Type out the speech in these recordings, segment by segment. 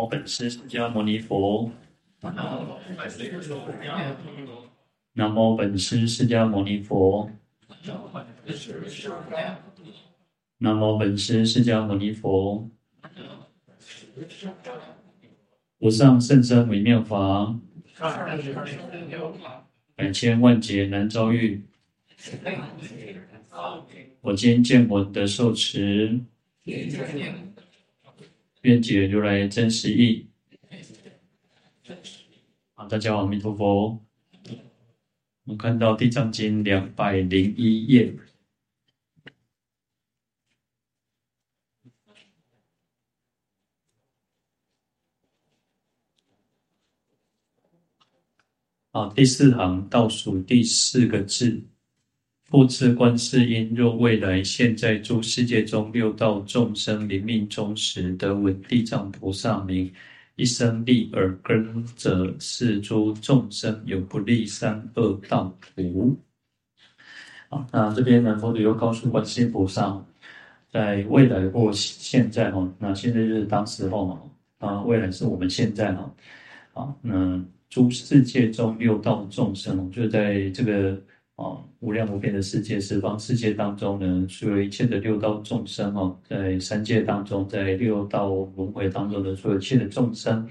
无本师释迦牟尼佛。南无本师释迦牟尼佛。南无本师释迦牟尼佛。无上甚深微妙法，百千万劫难遭遇。我今见闻得受持，愿解如来真实义。好，大家好，阿弥陀佛。我们看到《地藏经》两百零一页。啊，第四行倒数第四个字。复次观世音，若未来现在诸世界中六道众生临命终时，得闻地藏菩萨名，一生利耳根者，是诸众生有不历三恶道苦。啊，那这边呢，佛陀又告诉观世音菩萨，在未来或现在哈，那现在就是当时候嘛，啊，未来是我们现在哈，啊，那诸世界中六道众生，就在这个。啊，无量无边的世界十方世界当中呢，所有一切的六道众生哦，在三界当中，在六道轮回当中的所有一切的众生，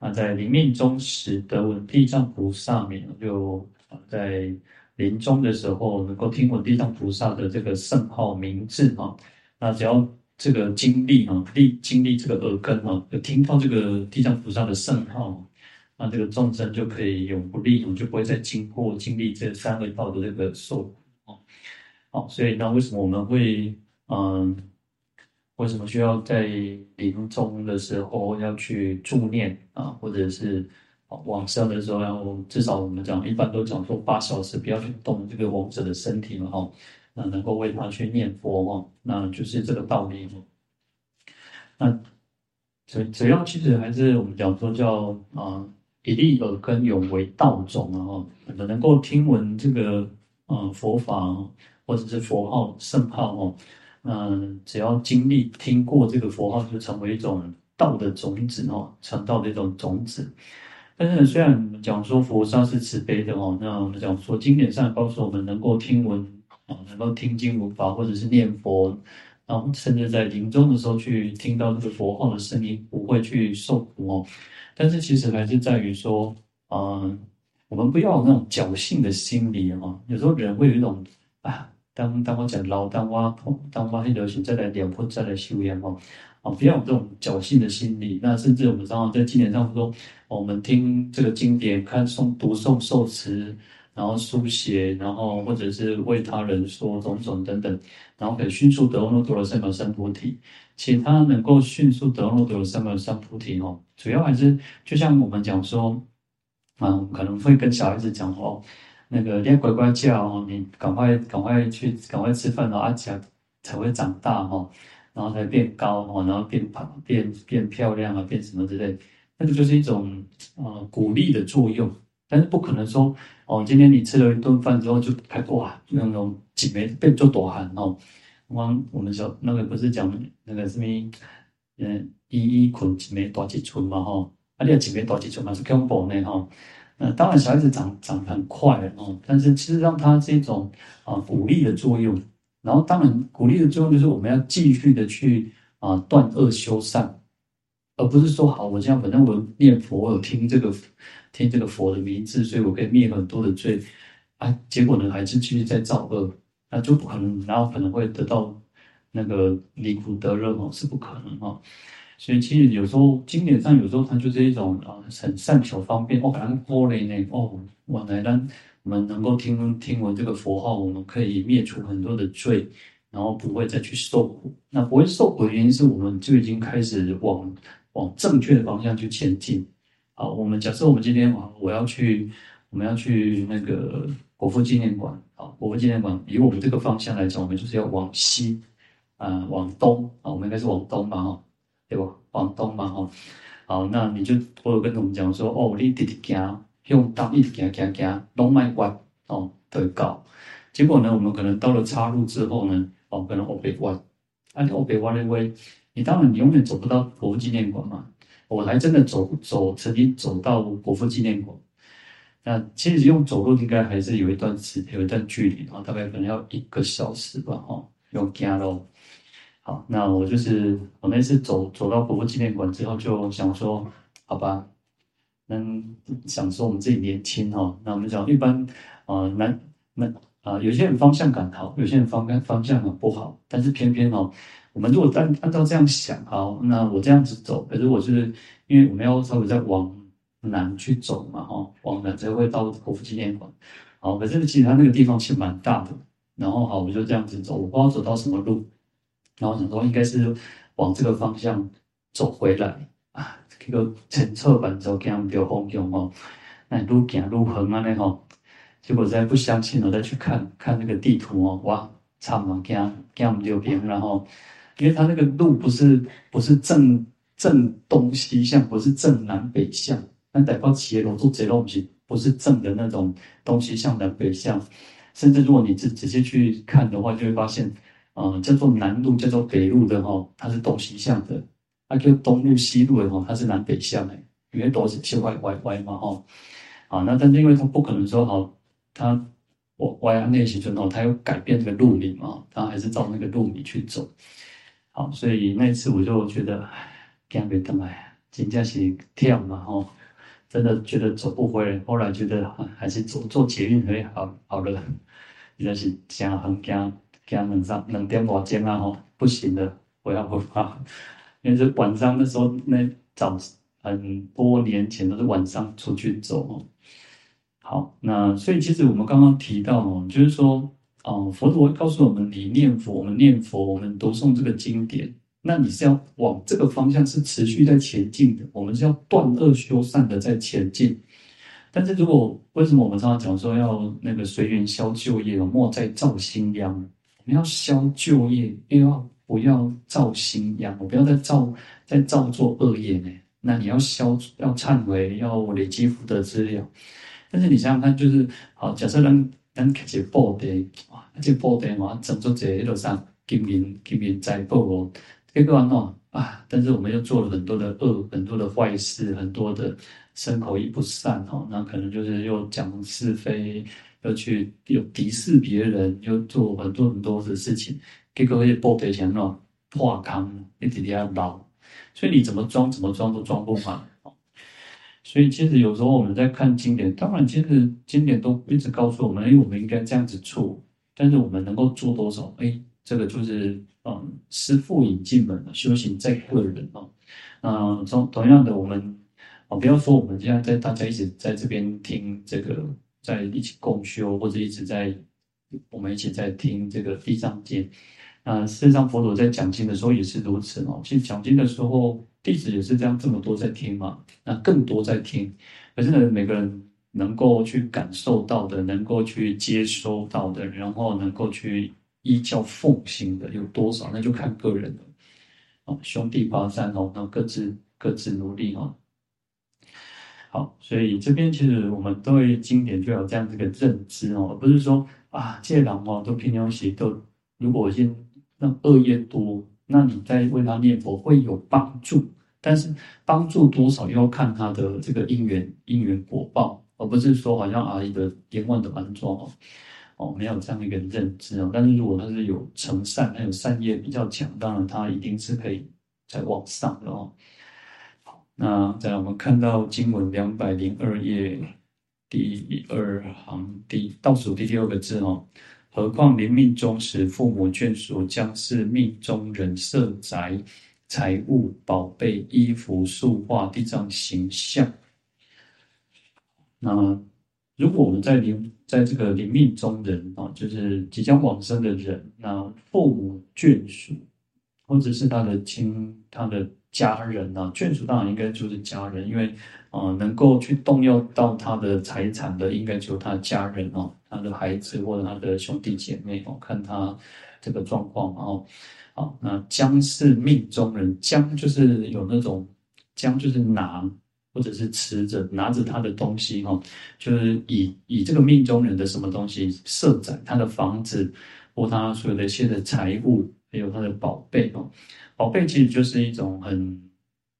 啊，在临命终时得闻地藏菩萨名，就在临终的时候能够听闻地藏菩萨的这个圣号名字哈，那只要这个经历哈，历经历这个耳根哈，就听到这个地藏菩萨的圣号。那这个众生就可以永不历，就不会再经过经历这三恶道的这个受苦哦。好，所以那为什么我们会嗯，为什么需要在临终的时候要去助念啊，或者是往生的时候要至少我们讲一般都讲说八小时不要去动这个亡者的身体嘛哈，那能够为他去念佛哈，那就是这个道理哦。那主主要其实还是我们讲说叫啊。以利耳根永为道种啊！哈，能够听闻这个嗯佛法或者是佛号圣号哦，嗯，只要经历听过这个佛号，就成为一种道的种子哦，成道的一种种子。但是，虽然讲说佛萨是慈悲的哦，那我们讲说经典上告诉我们，能够听闻啊，能够听经闻法或者是念佛，然后甚至在临终的时候去听到这个佛号的声音，不会去受苦哦。但是其实还是在于说，嗯，我们不要有那种侥幸的心理哈。有时候人会有一种啊，当当我讲老当挖空，当挖黑流行再来点破再来修炼哈，啊，不要有这种侥幸的心理。那甚至我们常常在经典上说，我们听这个经典，看诵读诵受持，然后书写，然后或者是为他人说种种等等，然后可以迅速得阿耨多罗三藐三菩提。其他能够迅速得阿耨多罗三藐三菩提哦，主要还是就像我们讲说，嗯，可能会跟小孩子讲哦，那个你要乖乖叫哦，你赶快赶快去赶快吃饭哦，阿才才会长大哦，然后才变高哦，然后变胖变变漂亮啊，变什么之类，那个就是一种呃鼓励的作用，但是不可能说哦，今天你吃了一顿饭之后就开哇那种挤眉变做多寒哦。我我们小那个不是讲那个什么，嗯，一一捆几枚多几寸嘛哈，啊，你要几枚大几寸嘛是恐怖的哈。那当然小孩子长长很快哦，但是其实让他是一种啊鼓励的作用。然后当然鼓励的作用就是我们要继续的去啊断恶修善，而不是说好我这样反正我念佛，我有听这个听这个佛的名字，所以我可以灭很多的罪啊，结果呢还是继续在造恶。那就不可能，然后可能会得到那个离苦得乐哦，是不可能哦。所以其实有时候经典上有时候它就是一种啊，很善巧方便哦，感恩波雷呢哦，我来让我们能够听听闻这个佛号，我们可以灭除很多的罪，然后不会再去受苦。那不会受苦的原因是我们就已经开始往往正确的方向去前进。好，我们假设我们今天我，我要去，我们要去那个。国父纪念馆啊，国父纪念馆以我们这个方向来讲，我们就是要往西，啊、往东啊，我们应该是往东嘛，哈，对吧？往东嘛，哈。好，那你就我有跟我们讲说，哦，你直直行，用东一直行行行，东迈弯哦，得搞。结果呢，我们可能到了岔路之后呢，哦，可能往北弯，啊，往北弯的位，你当然你永远走不到国父纪念馆嘛。我还真的走走，曾经走到国父纪念馆。那其实用走路应该还是有一段时有一段距离啊，大概可能要一个小时吧，哈，用走路。好，那我就是我那次走走到国父纪念馆之后，就想说，好吧，能想说我们自己年轻哈，那我们讲一般啊，男那啊，有些人方向感好，有些人方方向感不好，但是偏偏哦，我们如果按按照这样想，好，那我这样子走，可是我就是因为我们要稍微再往南去走嘛，哈，往南才会到国父纪念馆，好，可是其实它那个地方其实蛮大的，然后好，我就这样子走，我不知道走到什么路。然后想说应该是往这个方向走回来啊，这个前侧板走这样比较方向哦。那路径路横啊那吼，结果再不相信我再去看看那个地图哦，哇，差不多行行不对边，然后因为它那个路不是不是正正东西向，不是正南北向，那代表企业路做这东西不是正的那种东西向南北向，甚至如果你仔仔细去看的话，就会发现。嗯，叫做南路，叫做北路的哈，它是东西向的；啊，叫东路、西路的哈，它是南北向的。因为都是斜歪歪歪嘛哈。啊，那但是因为它不可能说好，它我歪啊那些就哦，它要改变这个路名嘛，它还是照那个路名去走。好，所以那次我就觉得，唉，干别等来，真正是跳嘛哈，真的觉得走不回来。后来觉得还是坐坐捷运会好好了，真的是真很惊。加两三两点多钟啊吼，不行了，我要回家。因为是晚上的时候，那早很多年前都是晚上出去走哦。好，那所以其实我们刚刚提到哦，就是说哦，佛陀告诉我们，你念佛，我们念佛，我们读诵这个经典，那你是要往这个方向是持续在前进的，我们是要断恶修善的在前进。但是如果为什么我们常常讲说要那个随缘消旧业，莫再造新殃？你要消旧业，又要不要造新殃？我不要再造再造作恶业呢？那你要消，要忏悔，要累积福德资料。但是你想想看，就是好，假设让咱咱开始布袋，哇，这布袋嘛，整做这一路上金银金银财宝哦，结果呢啊，但是我们又做了很多的恶，很多的坏事，很多的身口意不善哦，那可能就是又讲是非。又去又敌视别人，又做很多很多的事情，结果会报得钱喏，破康一直在捞，所以你怎么装怎么装都装不满。所以其实有时候我们在看经典，当然其实经典都一直告诉我们，哎，我们应该这样子做，但是我们能够做多少？哎，这个就是嗯，师父引进门，修行在个人哦。嗯，同同样的，我们啊，不要说我们现在在大家一直在这边听这个。在一起共修，或者一直在我们一起在听这个《地藏经》。啊事实上，佛陀在讲经的时候也是如此哦。其实讲经的时候，弟子也是这样，这么多在听嘛。那更多在听，可是呢，每个人能够去感受到的，能够去接收到的，然后能够去依教奉行的有多少，那就看个人了。哦，兄弟爬山哦，那各自各自努力哦。好，所以这边其实我们对经典就有这样子的认知哦，不是说啊，这些人哦都平常时都，如果先让恶业多，那你在为他念佛会有帮助，但是帮助多少要看他的这个因缘因缘果报，而不是说好像阿姨的连万的安装哦，哦没有这样一个认知哦。但是如果他是有成善，还有善业比较强，当然他一定是可以再往上的哦。好那再来，我们看到经文两百零二页第二行第倒数第第二个字哦。何况临命终时，父母眷属将是命中人设宅、财物、宝贝、衣服、塑画、地藏形象。那如果我们在临在这个临命中人啊，就是即将往生的人，那父母眷属或者是他的亲他的。家人啊，眷属当然应该就是家人，因为，呃，能够去动用到他的财产的，应该就是他的家人哦，他的孩子或者他的兄弟姐妹哦，看他这个状况哦，好，那将是命中人，将就是有那种将就是拿或者是持着拿着他的东西哦，就是以以这个命中人的什么东西设在他的房子或他所有的一些的财物，还有他的宝贝哦。宝贝其实就是一种很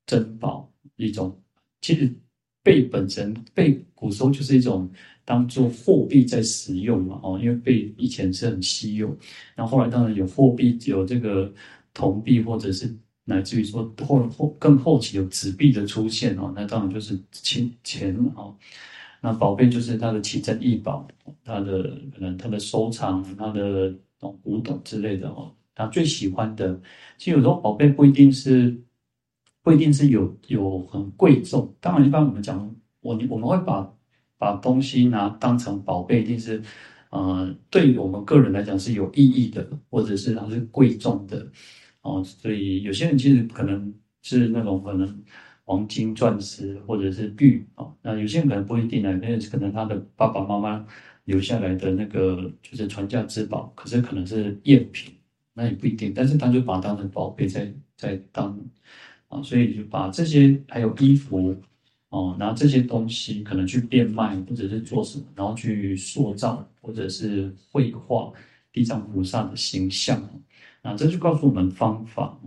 珍宝，一种，其实贝本身贝古时候就是一种当做货币在使用嘛，哦，因为被以前是很稀有，然后后来当然有货币，有这个铜币，或者是乃至于说后后更后期有纸币的出现哦，那当然就是钱钱哦。那宝贝就是他的奇珍异宝，他的可能他的收藏，他的古董之类的哦，他最喜欢的。其实有时候宝贝不一定是，不一定是有有很贵重。当然，一般我们讲，我我们会把把东西拿当成宝贝，一定是，呃，对我们个人来讲是有意义的，或者是它是贵重的哦。所以有些人其实可能是那种可能。黄金、钻石或者是玉啊，那有些人可能不一定呢，那可能他的爸爸妈妈留下来的那个就是传家之宝，可是可能是赝品，那也不一定。但是他就把它当成宝贝在在当啊，所以就把这些还有衣服哦，拿这些东西可能去变卖，或者是做什么，然后去塑造或者是绘画地藏菩萨的形象，那这就告诉我们方法。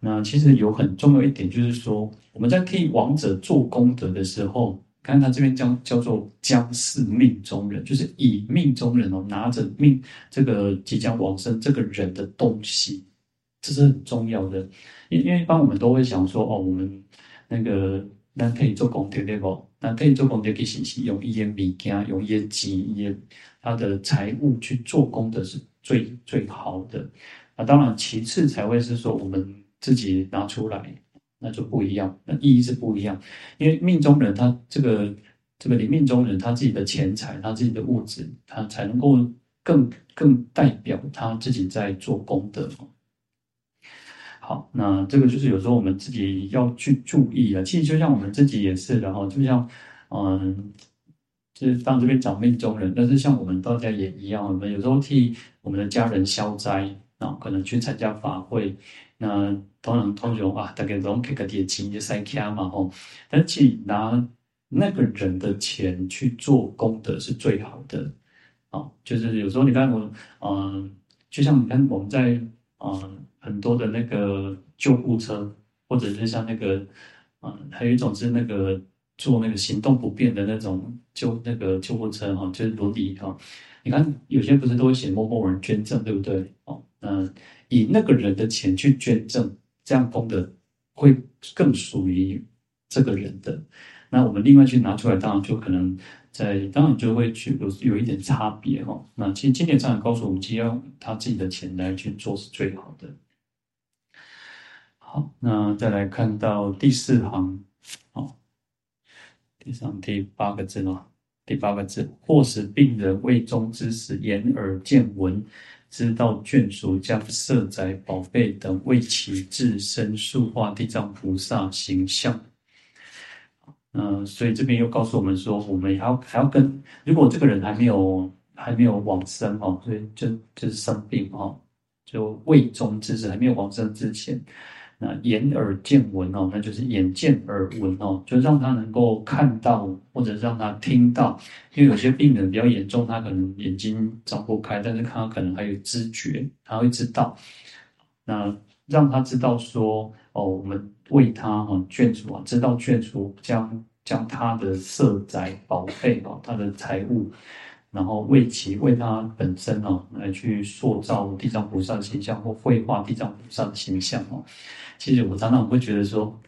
那其实有很重要一点，就是说我们在替亡者做功德的时候，看他这边叫叫做将是命中人，就是以命中人哦拿着命这个即将往生这个人的东西，这是很重要的。因因为一般我们都会想说哦，我们那个那可以做功德对不？那可以做功德给信息，用一些米加，用一些金，一些他的财物去做功德是最最好的。那当然，其次才会是说我们。自己拿出来，那就不一样，那意义是不一样。因为命中人他这个这个临命中人他自己的钱财，他自己的物质，他才能够更更代表他自己在做功德。好，那这个就是有时候我们自己要去注意啊。其实就像我们自己也是，然后就像嗯，就是当这边讲命中人，但是像我们大家也一样，我们有时候替我们的家人消灾啊，可能去参加法会。那当然，通常啊，大家拢给个点钱就塞卡嘛吼。但其实拿那个人的钱去做功德是最好的啊。就是有时候你看我，嗯，就像你看我们在嗯很多的那个救护车，或者是像那个嗯，还有一种是那个做那个行动不便的那种救那个救护车哈，就是轮椅哈。你看有些不是都会写某某人捐赠，对不对？哦，那。以那个人的钱去捐赠，这样功德会更属于这个人的。那我们另外去拿出来，当然就可能在，当然就会去有有一点差别哈。那其实经典上也告诉我们，只要用他自己的钱来去做是最好的。好，那再来看到第四行，哦，第上第八个字哦，第八个字，或使病人未终之时，眼耳见闻。知道眷属将色宅宝贝等为其自身塑化地藏菩萨形象，嗯、所以这边又告诉我们说，我们还要还要跟，如果这个人还没有还没有往生哦，所以就就是生病哦，就未终之时还没有往生之前。那眼耳见闻哦，那就是眼见耳闻哦，就让他能够看到或者让他听到，因为有些病人比较严重，他可能眼睛张不开，但是他可能还有知觉，他会知道。那让他知道说哦，我们为他哈眷属啊，知道眷属将将他的设载宝贝哦，他的财物。然后为其为他本身哦，来去塑造地藏菩萨的形象或绘画地藏菩萨的形象哦。其实我常常会觉得说，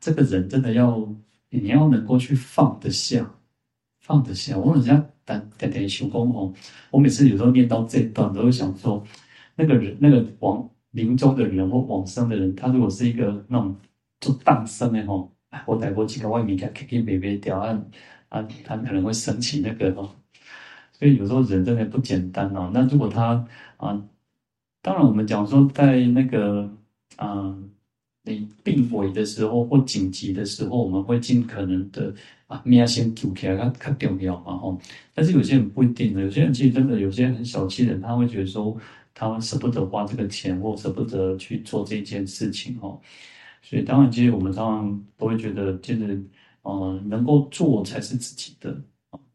这个人真的要你要能够去放得下，放得下。我人家等等等修功哦，我每次有时候念到这一段，都会想说，那个人那个往临终的人或往生的人，他如果是一个那种做当生的吼，我带过几个外面给给给妹妹掉啊啊，他可能会生起那个哦。所以有时候人真的不简单哦。那如果他啊，当然我们讲说在那个啊，你病危的时候或紧急的时候，我们会尽可能的啊命先救起来，它它重要嘛吼。但是有些人不一定的，有些人其实真的有些很小气的人，他会觉得说他们舍不得花这个钱，或舍不得去做这件事情哦。所以当然，其实我们常常都会觉得，就是呃，能够做才是自己的。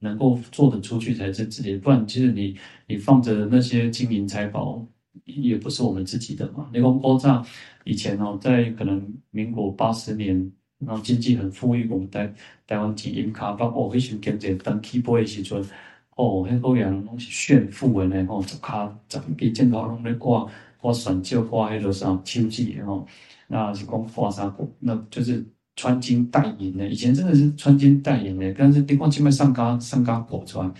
能够做得出去才是自己的，不然其实你你放着那些金银财宝，也不是我们自己的嘛。雷公波萨以前哦，在可能民国八十年然后经济很富裕，我们台台湾经营卡包哦，迄时经济当 key boy 的时阵，哦，迄个人拢是炫富的呢，吼，十卡十几镜头拢咧挂挂钻石，挂迄个啥手机的吼，那是讲挂啥个，那就是穿金戴银的。以前真的是穿金戴银的，但是你看现在上家上家挂出来，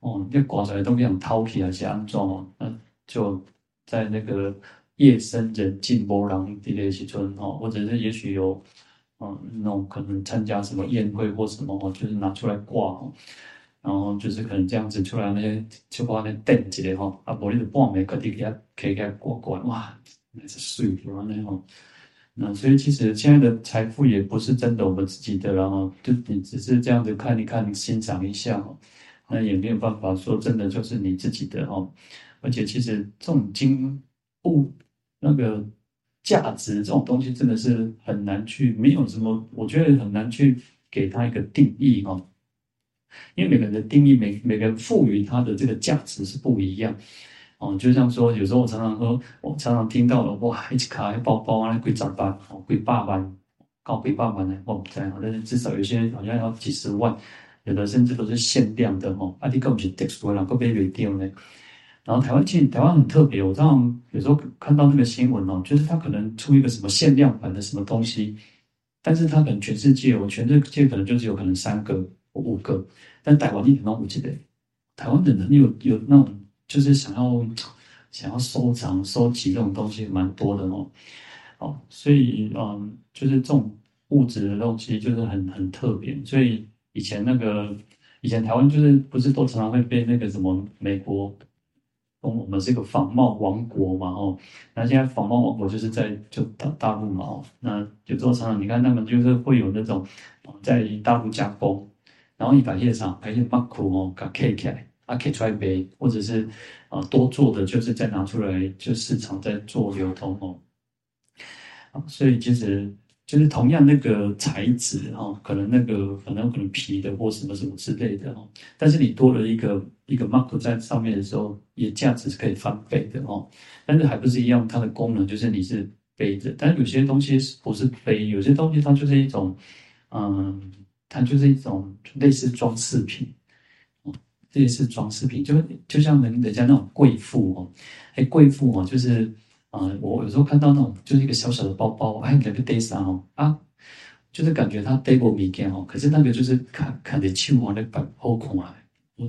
哦，那挂出来都变成陶器还是安怎哦？那就在那个夜深人静无人的那时村哦，或者是也许有。嗯，那种可能参加什么宴会或什么哦，就是拿出来挂哦，然后就是可能这样子出来那些就把那垫起来哈，啊，玻璃的半面，可以给它可以给它挂挂，哇，那是水了那种。那所以其实现在的财富也不是真的我们自己的，然后就你只是这样子看一看、欣赏一下哦，那也没有办法说真的就是你自己的哦。而且其实这种金物那个。价值这种东西真的是很难去，没有什么，我觉得很难去给它一个定义哈，因为每个人的定义，每每个人赋予它的这个价值是不一样哦。就像说，有时候我常常说，我常常听到了哇，一卡包包啊，贵十万哦，贵百万，高贵百万的，我不知道，但是至少有些人好像要几十万，有的甚至都是限量的哦。啊，你根本就特殊，然后被卖掉呢。然后台湾其实台湾很特别，我这样有时候看到那个新闻哦，就是他可能出一个什么限量版的什么东西，但是他可能全世界，我全世界可能就只有可能三个或五个，但台湾一点都不记得。台湾的人有有那种就是想要想要收藏收集这种东西蛮多的哦，哦，所以嗯，就是这种物质的东西就是很很特别，所以以前那个以前台湾就是不是都常常会被那个什么美国。我们是一个仿冒王国嘛，哦，那现在仿冒王国就是在就大大陆嘛，哦，那有时候常常你看他们就是会有那种在大陆加工，然后一把叶厂还是把苦哦，给 K 起来，啊 K 出来杯，或者是啊多做的就是再拿出来就市场在做流通哦，啊，所以其实。就是同样那个材质哈，可能那个可能可能皮的或什么什么之类的哈，但是你多了一个一个 mark 在上面的时候，也价值是可以翻倍的哈。但是还不是一样，它的功能就是你是背着，但是有些东西是不是背？有些东西它就是一种，嗯，它就是一种类似装饰品，这也是装饰品，就就像人人家那种贵妇哦，哎，贵妇哦，就是。啊、我有时候看到那种就是一个小小的包包，哎，两个带上哦，啊，就是感觉它带过米件哦，可是那个就是看看得清哦，那个好看啊，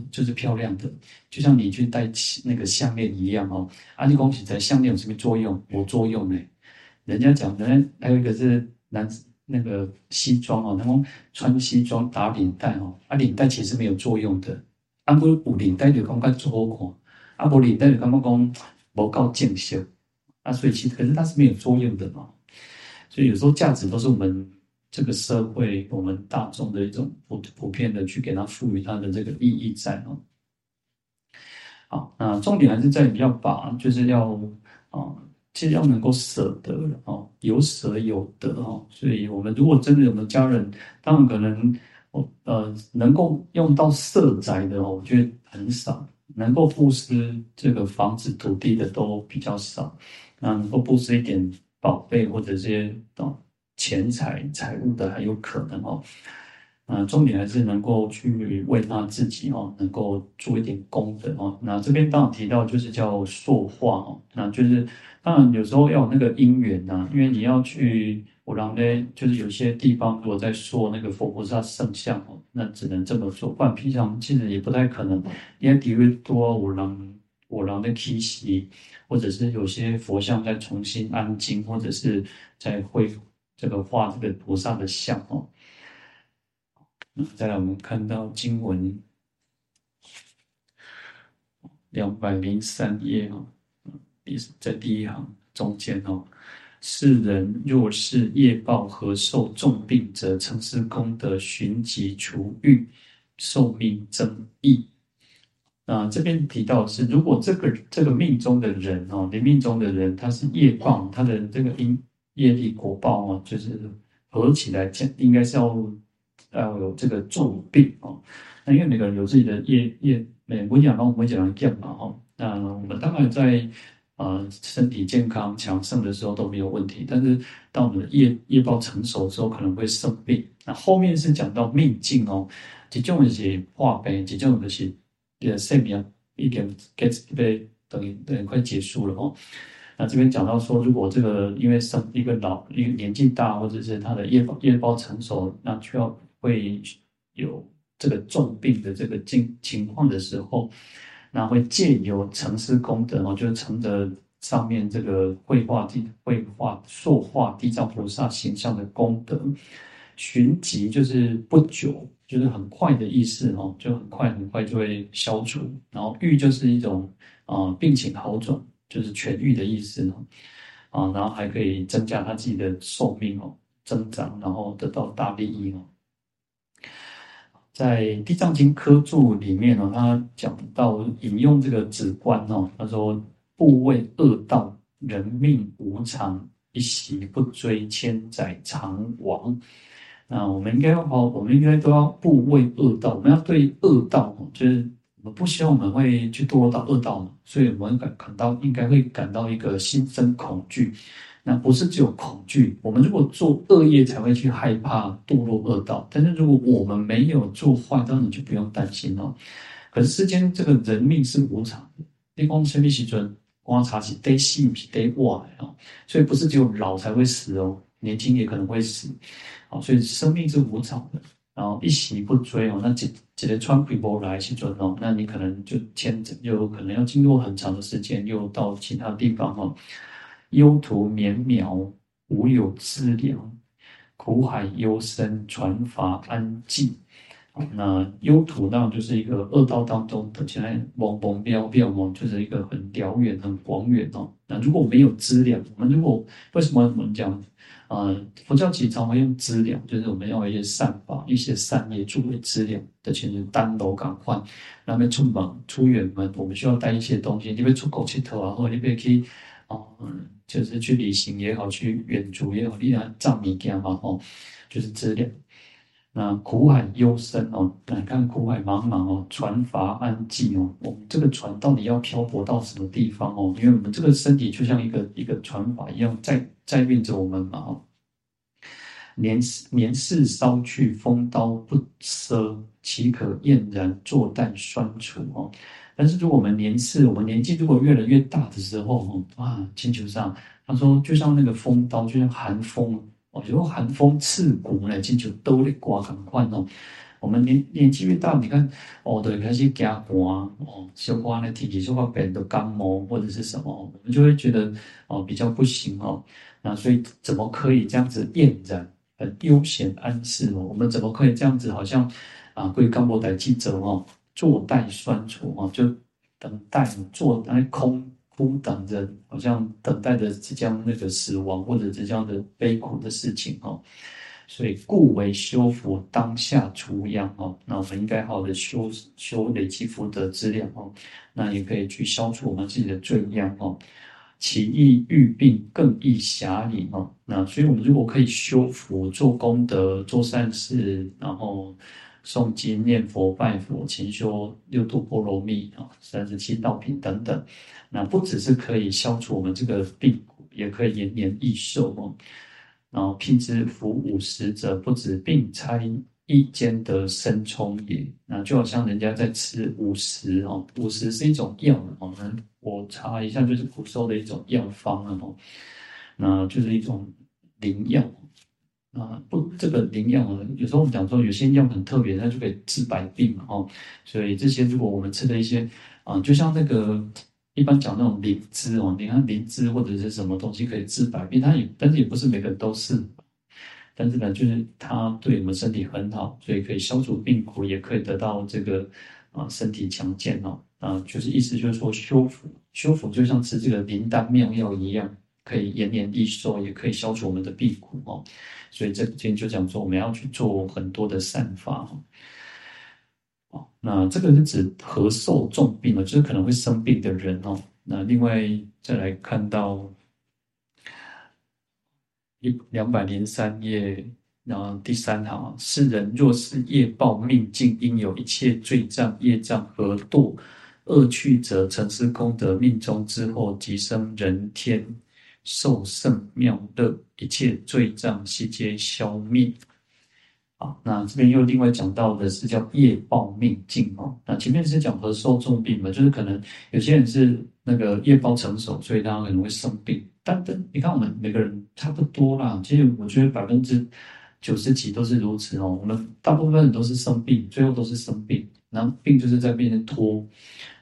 就是漂亮的，就像你去戴那个项链一样哦。啊，你恭喜在项链有什么作用？有作用呢。人家讲的还有一个是男那个西装哦，他们穿西装打领带哦，啊，领带其实没有作用的，啊不，有领带就感觉做好看，啊不领带就感觉讲无够正式。啊，所以其实可是它是没有作用的嘛，所以有时候价值都是我们这个社会我们大众的一种普普遍的去给它赋予它的这个意义在哦。好，那重点还是在于要把就是要啊，其实要能够舍得哦，有舍有得哦。所以我们如果真的有的家人，当然可能呃能够用到色宅的哦，我觉得很少，能够布施这个房子土地的都比较少。那能够布施一点宝贝或者这些哦钱财财物的还有可能哦，啊重点还是能够去为他自己哦，能够做一点功德哦。那这边当然提到就是叫塑化哦，那就是当然有时候要有那个因缘呐，因为你要去五郎呢，就是有些地方如果在说那个佛菩萨圣像哦，那只能这么说，不然平常其实也不太可能，因为底越多五郎、五郎的体系。或者是有些佛像在重新安静，或者是在绘这个画这个菩萨的像哦。那再来，我们看到经文两百零三页哦，也是在第一行中间哦。世人若是业报何受重病者，称是功德寻疾除愈，寿命增益。啊，这边提到的是，如果这个这个命中的人哦，你命中的人他是业报，他的这个因业力果报哦，就是合起来讲，应该是要要有这个重病哦。那因为每个人有自己的业业，每我讲到每讲讲嘛哈。那我们当然在呃身体健康强盛的时候都没有问题，但是当我们的业业报成熟之后，可能会生病。那后面是讲到命境哦，这种是化悲，这种就是呃生命已经 get 被等于等于快结束了哦。那这边讲到说，如果这个因为生一个老一个年纪大，或者是他的业报业报成熟，那就要会有这个重病的这个境情况的时候，那会借由承施功德哦，就是承德上面这个绘画地绘画塑画地藏菩萨形象的功德，寻疾就是不久，就是很快的意思哦，就很快很快就会消除。然后愈就是一种啊、病情好转。就是痊愈的意思哦，啊，然后还可以增加他自己的寿命哦，增长，然后得到大利益哦。在《地藏经》科注里面呢，他讲到引用这个止观哦，他说：“怖畏恶道，人命无常，一息不追，千载常亡。”那我们应该要好，我们应该都要怖畏恶道，我们要对恶道就是。我们不希望我们会去堕落到恶道嘛，所以我们感感到应该会感到一个心生恐惧。那不是只有恐惧，我们如果做恶业才会去害怕堕落恶道。但是如果我们没有做坏，当然就不用担心哦。可是世间这个人命是无常的，你讲什么时阵观察是得死是得活哦，所以不是只有老才会死哦，年轻也可能会死。好，所以生命是无常的。然后一息不追哦，那只只能穿皮波来去做哦，那你可能就牵着，就可能要经过很长的时间，又到其他地方哦。忧途绵渺，无有资粮，苦海幽深，传法安寂。那忧途当就是一个恶道当中的，现在蒙蒙渺渺，就是一个很遥远、很广远哦。那如果没有资粮，我们如果为什么我们讲？呃，佛教其实常会用资粮，就是我们要一些善法、一些善业作为资粮的，其实单楼港换，那边出门出远门，我们需要带一些东西，你别出国去头啊，或者你别去，哦、就是去旅行也好，去远足也好，你来藏米干嘛，哦，就是资粮。那苦海幽深哦，来看苦海茫茫哦，船筏安静哦，我们这个船到底要漂泊到什么地方哦？因为我们这个身体就像一个一个船筏一样，在。在运着我们嘛，哦，年年事稍去，风刀不奢，岂可厌然坐待酸楚哦？但是，如果我们年事，我们年纪如果越来越大的时候，哦，啊，星球上他说，就像那个风刀，就像寒风，哦，就寒风刺骨呢，星球都得刮很快哦。我们年年纪越大，你看，哦，对，开始惊寒哦，小花的天气说话变得感冒或者是什么，我们就会觉得哦，比较不行哦。那所以怎么可以这样子厌然很悠闲安适哦？我们怎么可以这样子好像啊，归刚莫代记者哦，坐待酸楚哦，就等待坐在空空等着，好像等待着即将那个死亡或者即将的悲苦的事情哦。所以故为修福当下除殃哦。那我们应该好好的修修累积福德资粮哦，那也可以去消除我们自己的罪殃哦。其易愈病，更易暇临哦。那所以，我们如果可以修福、做功德、做善事，然后诵经、念佛、拜佛、勤修六度波罗蜜啊、三十七道品等等，那不只是可以消除我们这个病苦，也可以延年益寿哦。然后，聘之服五食者，不止病差。一兼得生充也，那就好像人家在吃五食哦，五食是一种药哦。那我查一下，就是古时候的一种药方哦，那就是一种灵药啊。不，这个灵药啊，有时候我们讲说有些药很特别，它就可以治百病嘛哦。所以这些如果我们吃的一些啊，就像那个一般讲那种灵芝哦，你看灵芝或者是什么东西可以治百病，它也但是也不是每个人都是。但是呢，就是它对我们身体很好，所以可以消除病苦，也可以得到这个啊身体强健哦啊，就是意思就是说修福修福就像吃这个灵丹妙药一样，可以延年益寿，也可以消除我们的病苦哦。所以这今天就讲说我们要去做很多的善法哦。那这个是指何寿重病了？就是可能会生病的人哦。那另外再来看到。一两百零三页，然后第三行，世人若是业报命尽，应有一切罪障业障，何堕恶趣则承施功德，命终之后即生人天，受圣妙乐，一切罪障悉皆消灭。啊，那这边又另外讲到的是叫业报命尽哦。那前面是讲和受重病嘛，就是可能有些人是那个业报成熟，所以他可能会生病。但但你看我们每个人差不多啦，其实我觉得百分之九十几都是如此哦。我们大部分人都是生病，最后都是生病，然后病就是在变成拖。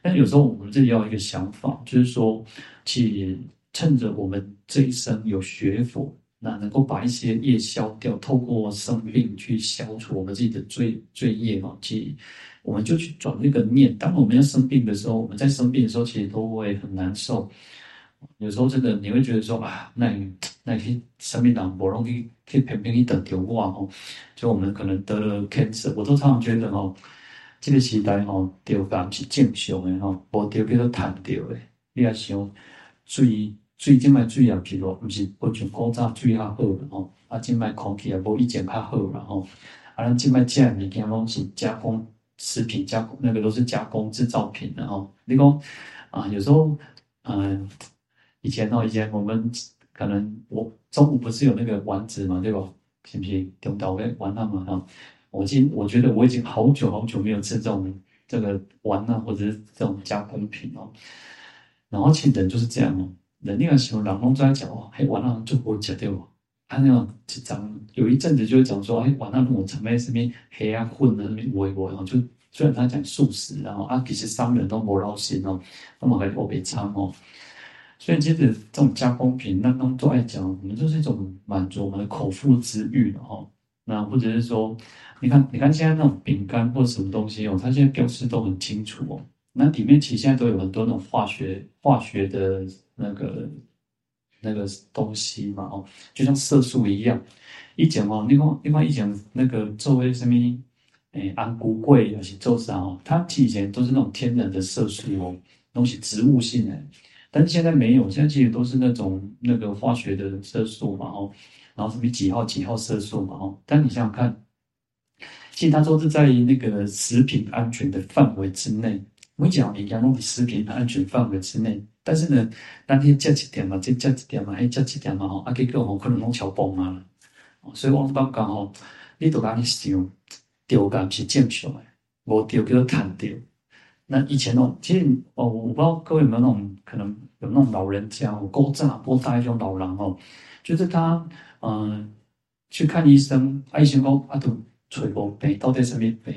但有时候我们自己要有一个想法，就是说，去趁着我们这一生有学佛。那能够把一些业消掉，透过生病去消除我们自己的罪罪业嘛？其实我们就去转那个念。当我们要生病的时候，我们在生病的时候，其实都会很难受。有时候真的你会觉得说啊，那那些生病党不容易，可以偏偏一等丢哇哦。就我们可能得了 cancer，我都常常觉得哦，这个时代哦，丢感是正常的吼，不丢叫做贪丢的。你要想注意。水即卖水也譬如，毋是不像古早水较好了吼，啊，即卖空气也无以前较好了吼，啊，咱即卖食物件拢是加工食品加工，那个都是加工制造品的吼。你讲啊，有时候，嗯、以前哦，以前我们可能我中午不是有那个丸子嘛，对吧？是不是中岛的丸子嘛？哈，我今我觉得我已经好久好久没有吃这种这个丸啊，或者是这种加工品哦。然后其实人就是这样哦。人那个时候，人拢在讲哦，嘿，完了就不会吃掉。他那种就讲，有一阵子就会讲说，哎，完了我成为什么黑暗混的那边微博，然后就虽然他讲素食，然后啊，其实商人都不劳心哦，那么还特别脏哦。所以其实这种加工品，那拢都爱讲，我们就是一种满足我们的口腹之欲的哈。那或者是说，你看，你看现在那种饼干或什么东西哦，它现在标识都很清楚哦。那里面其实现在都有很多那种化学化学的那个那个东西嘛，哦，就像色素一样。以前哦，你看你看以前那个做为什么，诶，安菇粿还是做啥哦，它以前都是那种天然的色素哦，东西植物性的。但是现在没有，现在其实都是那种那个化学的色素嘛，哦，然后什么几号几号色素嘛，哦。但你想想看，其实它都是在那个食品安全的范围之内。我讲你讲弄食品安全范围之内，但是呢，那天加几点嘛，再加几点嘛，哎，加几点嘛，吼，啊，结果吼可能拢超崩啊，所以我刚刚吼，你都讲你想丢感是正常的，无丢叫做贪丢。那以前哦，其实哦，我不知道各位有没有那种可能有那种老人家，我古早古早一种老人哦，就是他、呃、去看医生，啊、医生讲啊都找无病，到底什么病？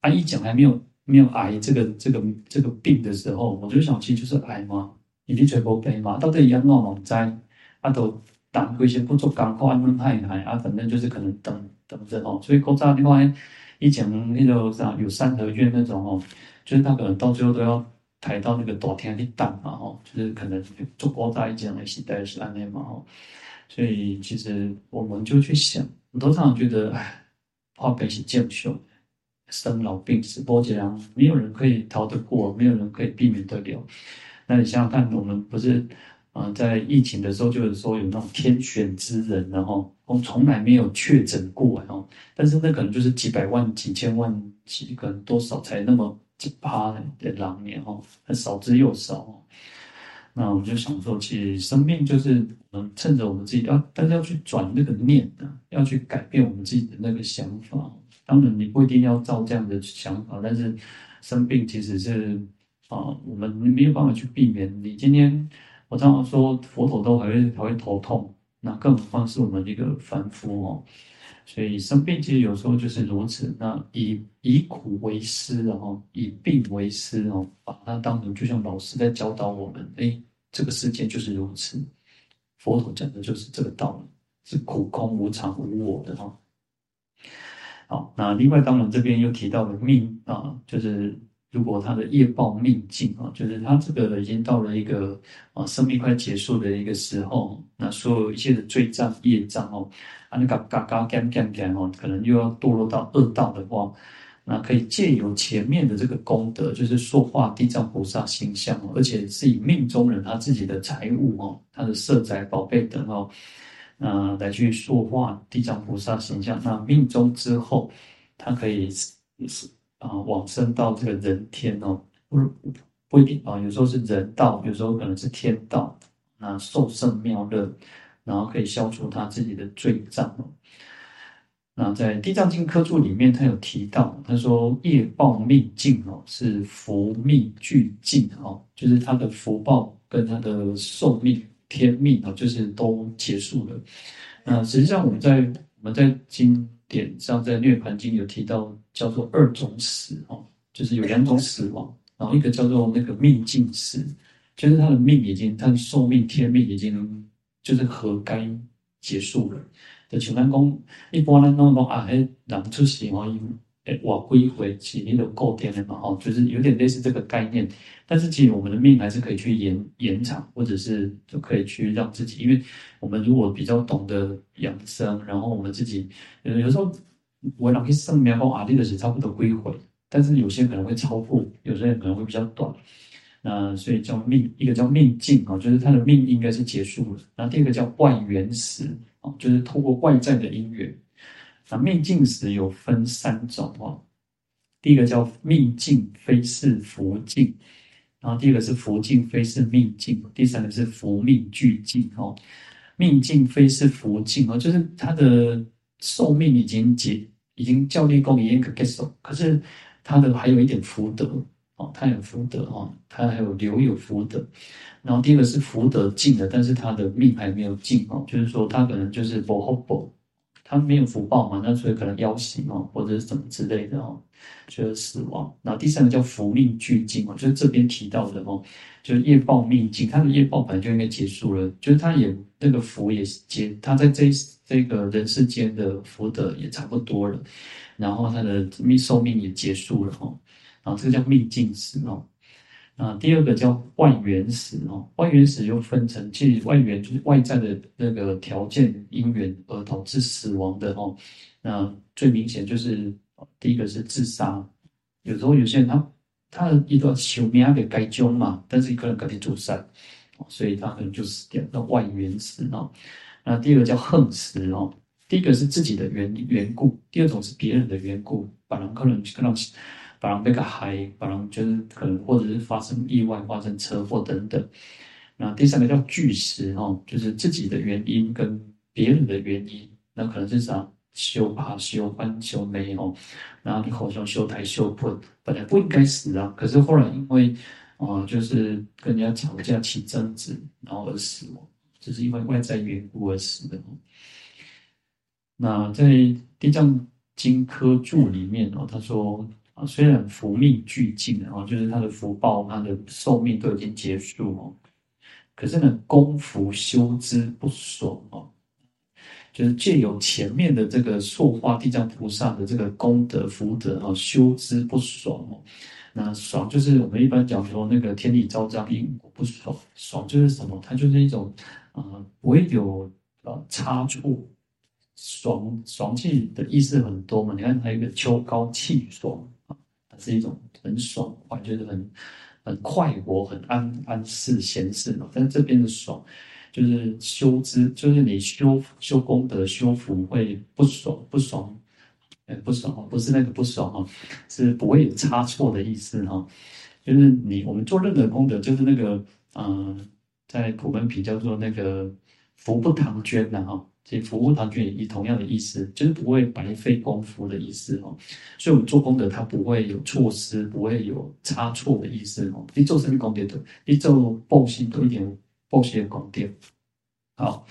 啊，医讲还没有。没有癌这个这个这个病的时候，我就想，其实就是癌嘛，已经全部被嘛，到底要弄弄在啊，都当一些不做钢化安排来啊，反正就是可能等等着哦。所以古早另外以前那个啥有三合院那种哦，就是他可能到最后都要抬到那个大厅去等嘛哦，就是可能做古早以前的时代是安尼嘛哦。所以其实我们就去想，我都常常觉得，哎，化病是见修。生老病死，波折啊，没有人可以逃得过，没有人可以避免得了。那你想想看，我们不是啊、在疫情的时候，就是说有那种天选之人，然后我们从来没有确诊过，然后但是那可能就是几百万、几千万、几个多少才那么几趴的狼年哦，很少之又少。那我就想说，其实生命就是我们趁着我们自己要，但是要去转那个念啊，要去改变我们自己的那个想法。当然，你不一定要照这样的想法，但是生病其实是啊，我们没有办法去避免。你今天我常常说，佛陀都还会还会头痛，那更何况是我们一个凡夫哦。所以生病其实有时候就是如此。那以以苦为师，然后以病为师哦，把它当成就像老师在教导我们。哎，这个世界就是如此，佛陀讲的就是这个道理，是苦空无常无我的哈。好，那另外当然这边又提到了命啊，就是如果他的业报命尽啊，就是他这个已经到了一个啊生命快结束的一个时候，那所有一切的罪障业障哦，啊那个嘎嘎干干干哦，可能又要堕落到恶道的话，那可以借由前面的这个功德，就是塑化地藏菩萨形象，而且是以命中人他自己的财物哦，他的色财宝贝等哦。那，来去塑化地藏菩萨形象。那命中之后，他可以是啊往生到这个人天哦，不不一定啊，有时候是人道，有时候可能是天道。那受胜妙乐，然后可以消除他自己的罪障。那在《地藏经》科注里面，他有提到，他说业报命尽哦，是福命俱尽哦，就是他的福报跟他的寿命、天命啊，就是都结束了。那实际上我们在我们在经典上，在《涅槃经》有提到，叫做二种死哦，就是有两种死亡，然后一个叫做那个命尽死，就是他的命已经，他的寿命、天命已经就是合该结束了。就像咱讲，一般咱拢讲啊，迄人出世吼，伊诶活几回是迄个固定的嘛吼，就是有点类似这个概念。但是其实我们的命还是可以去延延长，或者是就可以去让自己，因为我们如果比较懂得养生，然后我们自己有有时候我老去算命讲啊，你就是差不多几回，但是有些可能会超过，有些人可能会比较短。那所以叫命，一个叫命尽啊，就是他的命应该是结束了。然后第二个叫外缘死。哦，就是透过外在的因缘，那命尽时有分三种哦。第一个叫命尽非是福尽，然后第二个是福尽非是命尽，第三个是福命俱尽哦。命尽非是福尽哦，就是他的寿命已经结，已经教立功已经可结束，可是他的还有一点福德哦，他有福德哦，他还有留有福德。然后第二个是福德尽了，但是他的命还没有尽哦，就是说他可能就是不福报，他没有福报嘛，那所以可能夭夭哦，或者是什么之类的哦，就是死亡。然后第三个叫福命俱尽哦，就是这边提到的哦，就是业报命尽，他的业报本来就应该结束了，就是他也那个福也结，他在这一这个人世间的福德也差不多了，然后他的命寿命也结束了哦，然后这个叫命尽时哦。啊，第二个叫外缘死哦，外缘死又分成，其实外缘就是外在的那个条件因缘而导致死亡的哦。那最明显就是第一个是自杀，有时候有些人他他一段寿命给改救嘛，但是可能改天自杀，所以他可能就死掉，那外缘死哦。那第二个叫横死哦，第一个是自己的缘缘故，第二种是别人的缘故，把人可能可能。把人被个害，把人就是可能或者是发生意外、发生车祸等等。那第三个叫巨死哦，就是自己的原因跟别人的原因，那可能是啥修怕、修翻、修没哦。然后你好像修台、修破，本来不应该死啊，可是后来因为啊、就是跟人家吵架起争执，然后而死亡，就是因为外在缘故而死的。那在《地藏经科注》里面哦，他说啊。虽然福命俱尽了，就是他的福报、他的寿命都已经结束哦，可是呢，功福修之不爽哦，就是借由前面的这个塑化地藏菩萨的这个功德福德啊，修之不爽哦。那爽就是我们一般讲说那个天地昭彰，因果不爽。爽就是什么？它就是一种、呃，不会有呃差错。爽爽气的意思很多嘛，你看还有一个秋高气爽啊，它。是一种很爽快，就是很很快活、很安安适、闲适嘛。但是这边的爽，就是修之，就是你修修功德、修福会不爽不爽，哎，不爽不是那个不爽哈，是不会有差错的意思哈。就是你我们做任何功德，就是那个嗯、呃，在普门品叫做那个福不唐捐的哈。所以福不唐捐也以同样的意思，就是不会白费功夫的意思哦。所以，我们做功德，它不会有错失，不会有差错的意思哦。你做什么功德的，你做报信都一点报谢功德。好，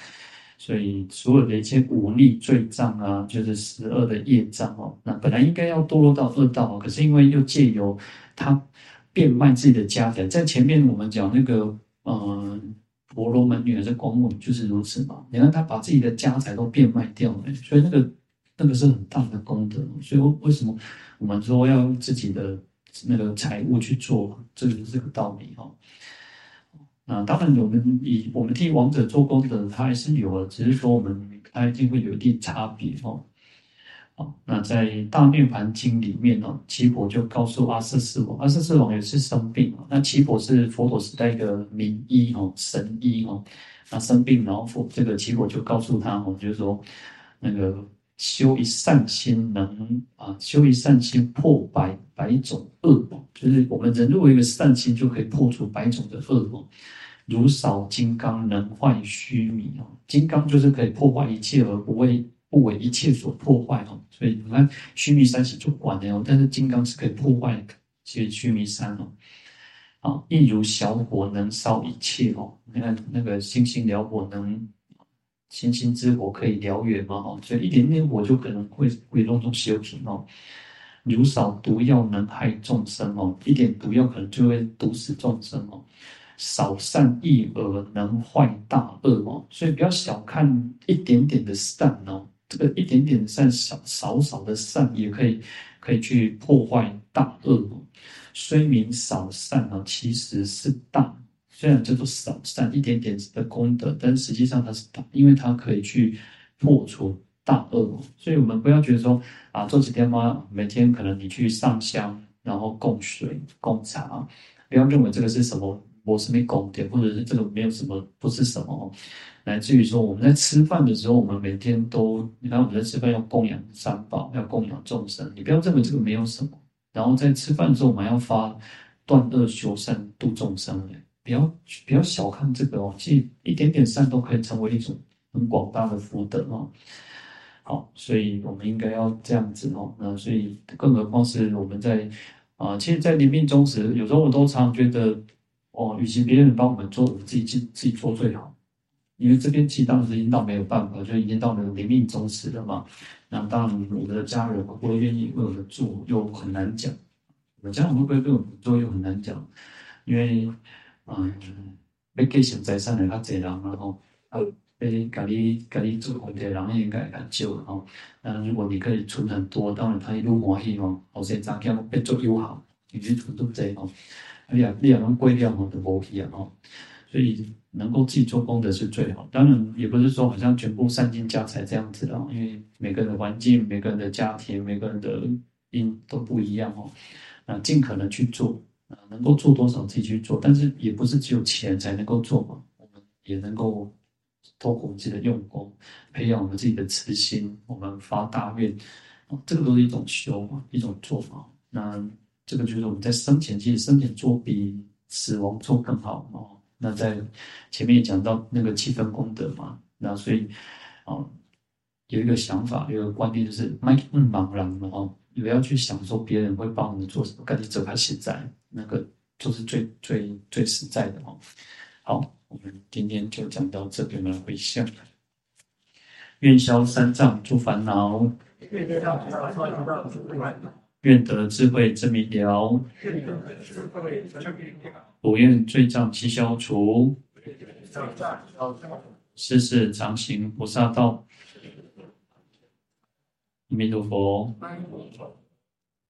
所以所有的一切五逆罪障啊，就是十二的业障哦。那本来应该要堕落到恶道，可是因为又借由他变卖自己的家产，在前面我们讲那个，呃。婆罗门女还是光目就是如此嘛？你看他把自己的家财都变卖掉了，所以那个那个是很大的功德。所以为什么我们说要用自己的那个财物去做，这个是这个道理哈。那当然，我们以我们替王者做功德，他还是有的，只是说我们他一定会有一定差别哦哈。那在《大涅槃经》里面哦，奇婆就告诉阿闍世王，阿闍世王也是生病。那奇婆是佛陀时代一个名医哦，神医哦。那生病，然后佛这个奇婆就告诉他哦，就是说那个修一善心能啊，修一善心破百百种恶，就是我们人如果一个善心，就可以破除百种的恶。如扫金刚能坏虚弥哦，金刚就是可以破坏一切而不为不为一切所破坏哦。所以你看须弥山是主管的哦，但是金刚是可以破坏其实须弥山哦。啊，亦如小火能烧一切哦，你看那个星星燎火能。星星之火可以燎原嘛？哦，所以一点点火就可能会会弄成修品哦。如少毒药能害众生哦，一点毒药可能就会毒死众生哦。少善益恶能坏大恶哦，所以不要小看一点点的善哦，这个一点点善，少少少的善也可以可以去破坏大恶。虽名少善啊，其实是大。虽然叫做少善一点点的功德，但实际上它是大，因为它可以去破除大恶。所以我们不要觉得说啊，做几天嘛，每天可能你去上香，然后供水、供茶，不要认为这个是什么我是没功德，或者是这个没有什么不是什么。来自于说我们在吃饭的时候，我们每天都你看我们在吃饭要供养三宝，要供养众生，你不要认为这个没有什么。然后在吃饭的时候，我们要发断恶修善度众生的。不要不要小看这个哦，其实一点点善都可以成为一种很广大的福德哦。好，所以我们应该要这样子哦。那所以更何况是我们在啊、其实，在临命终时，有时候我都常觉得哦，与其别人帮我们做，我们自己自自己做最好。因为这边其实当时已经到没有办法，就已经到了临命终时了嘛。那当然，我们的家人会不会愿意为我们做，又很难讲。我们家人会不会为我们做，又很难讲，因为。嗯，要继承财产的较侪人，然后啊，诶，家里家里做功德的人应该较少吼。那如果你可以存很多，当然他一路欢喜吼，后生长辈变做友好，你去存都侪吼。哎呀，你啊能贵掉吼，就无去啊吼。所以能够自己做功德是最好。当然也不是说好像全部散尽家财这样子的，因为每个人的环境、每个人的家庭、每个人的因都不一样哦。那尽可能去做。能够做多少自己去做，但是也不是只有钱才能够做嘛。我们也能够透过自己的用功，培养我们自己的慈心，我们发大愿，这个都是一种修嘛，一种做法。那这个就是我们在生前，其实生前做比死亡做更好哦。那在前面也讲到那个七分功德嘛，那所以啊，有一个想法，有一个观念就是卖嗯茫然嘛哦。不要去想说别人会帮我们做什么，赶紧走开，现在那个就是最最最实在的哦。好，我们今天就讲到这边，我们回向，愿消三障诸烦恼，愿得智慧真明了，不愿罪障悉消除，世世常行菩萨道。阿弥陀佛。